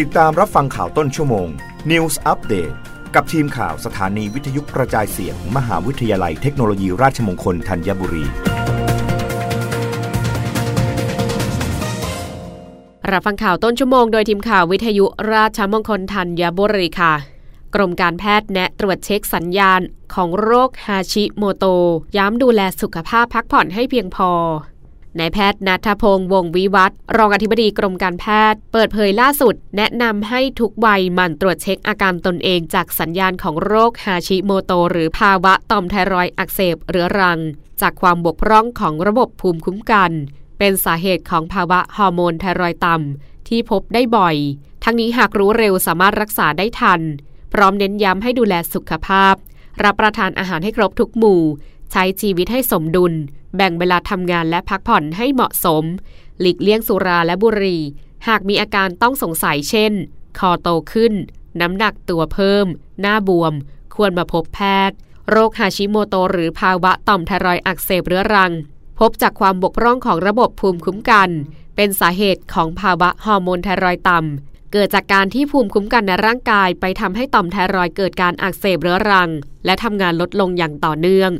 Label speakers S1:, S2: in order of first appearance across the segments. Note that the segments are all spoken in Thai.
S1: ติดตามรับฟังข่าวต้นชั่วโมง News Update กับทีมข่าวสถานีวิทยุกระจายเสียงมหาวิทยาลัยเทคโนโลยีราชมงคลธัญบุรี
S2: รับฟังข่าวต้นชั่วโมงโดยทีมข่าววิทยุราชมงคลธัญบุรีค่ะ กรมการแพทย์แนะตรวจเช็คสัญญาณของโรคฮาชิโมโต ย้ำดูแลสุขภาพพักผ่อนให้เพียงพอ นายแพทย์นัทพงศ์วงวิวัฒรองอธิบดีกรมการแพทย์ เปิดเผยล่าสุด แนะนำให้ทุกวัยหมั่นตรวจเช็คอาการตนเองจากสัญญาณของโรคฮาชิโมโต หรือภาวะต่อมไทรอยอักเสบเรื้อรัง จากความบกพร่องของระบบภูมิคุ้มกัน เป็นสาเหตุของภาวะฮอร์โมนไทรอยต่ำที่พบได้บ่อย ทั้งนี้หากรู้เร็วสามารถรักษาได้ทัน พร้อมเน้นย้ำให้ดูแลสุขภาพ รับประทานอาหารให้ครบทุกหมู่ ใช้ชีวิตให้สมดุล แบ่งเวลาทำงานและพักผ่อนให้เหมาะสม หลีกเลี่ยงสุราและบุหรี่ หากมีอาการต้องสงสัยเช่น คอโตขึ้น น้ำหนักตัวเพิ่ม หน้าบวม ควรมาพบแพทย์ โรคฮาชิโมโตหรือภาวะต่อมไทรอยอักเสบเรื้อรัง พบจากความบกพร่องของระบบภูมิคุ้มกัน เป็นสาเหตุของภาวะฮอร์โมนไทรอยต่ำ เกิดจากการที่ภูมิคุ้มกันในร่างกายไปทำให้ต่อมไทรอยเกิดการอักเสบเรื้อรัง และทำงานลดลงอย่างต่อเนื่อง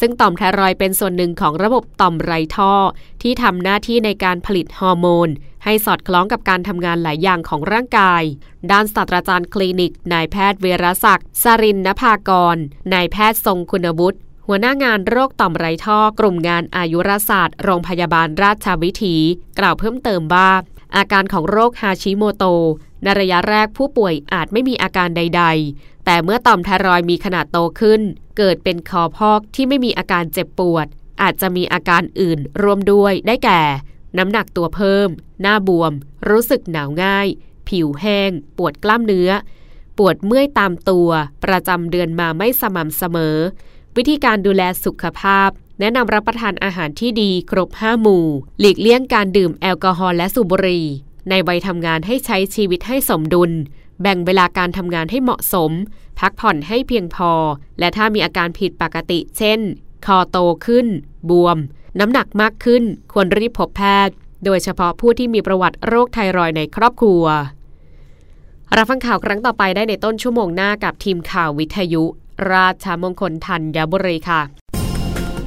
S2: ซึ่งต่อมไทรอยเป็นส่วนหนึ่งของระบบต่อมไรท่อ ที่ทำหน้าที่ในการผลิตฮอร์โมน ให้สอดคล้องกับการทำงานหลายอย่างของร่างกาย ด้านศาสตราจารย์คลินิกนายแพทย์เวรศักดิ์สรินนภากรนายแพทย์ทรงคุณวุฒิหัวหน้างานโรคต่อมไรท่อกลุ่มงานอายุรศาสตร์ โรงพยาบาลราชวิถี กล่าวเพิ่มเติมว่า อาการของโรคฮาชิโมโตในระยะแรกผู้ป่วยอาจไม่มีอาการใด ๆ แต่เมื่อต่อมไทรอยมีขนาดโตขึ้น เกิดเป็นคอพอกที่ไม่มีอาการเจ็บปวด อาจจะมีอาการอื่นรวมด้วยได้แก่ น้ำหนักตัวเพิ่ม หน้าบวม รู้สึกหนาวง่าย ผิวแห้ง ปวดกล้ามเนื้อ ปวดเมื่อยตามตัว ประจำเดือนมาไม่สม่ำเสมอ วิธีการดูแลสุขภาพ แนะนำรับประทานอาหารที่ดีครบ 5 หมู่ หลีกเลี่ยงการดื่มแอลกอฮอล์และสูบบุหรี่ ในวัยทำงานให้ใช้ชีวิตให้สมดุล แบ่งเวลาการทำงานให้เหมาะสม พักผ่อนให้เพียงพอ และถ้ามีอาการผิดปกติ เช่น คอโตขึ้น บวม น้ำหนักมากขึ้น ควรรีบพบแพทย์ โดยเฉพาะผู้ที่มีประวัติโรคไทรอยด์ในครอบครัว รับฟังข่าวครั้งต่อไปได้ในต้นชั่วโมงหน้ากับทีมข่าววิทยุ ราชมงคลธัญบุรีค่ะ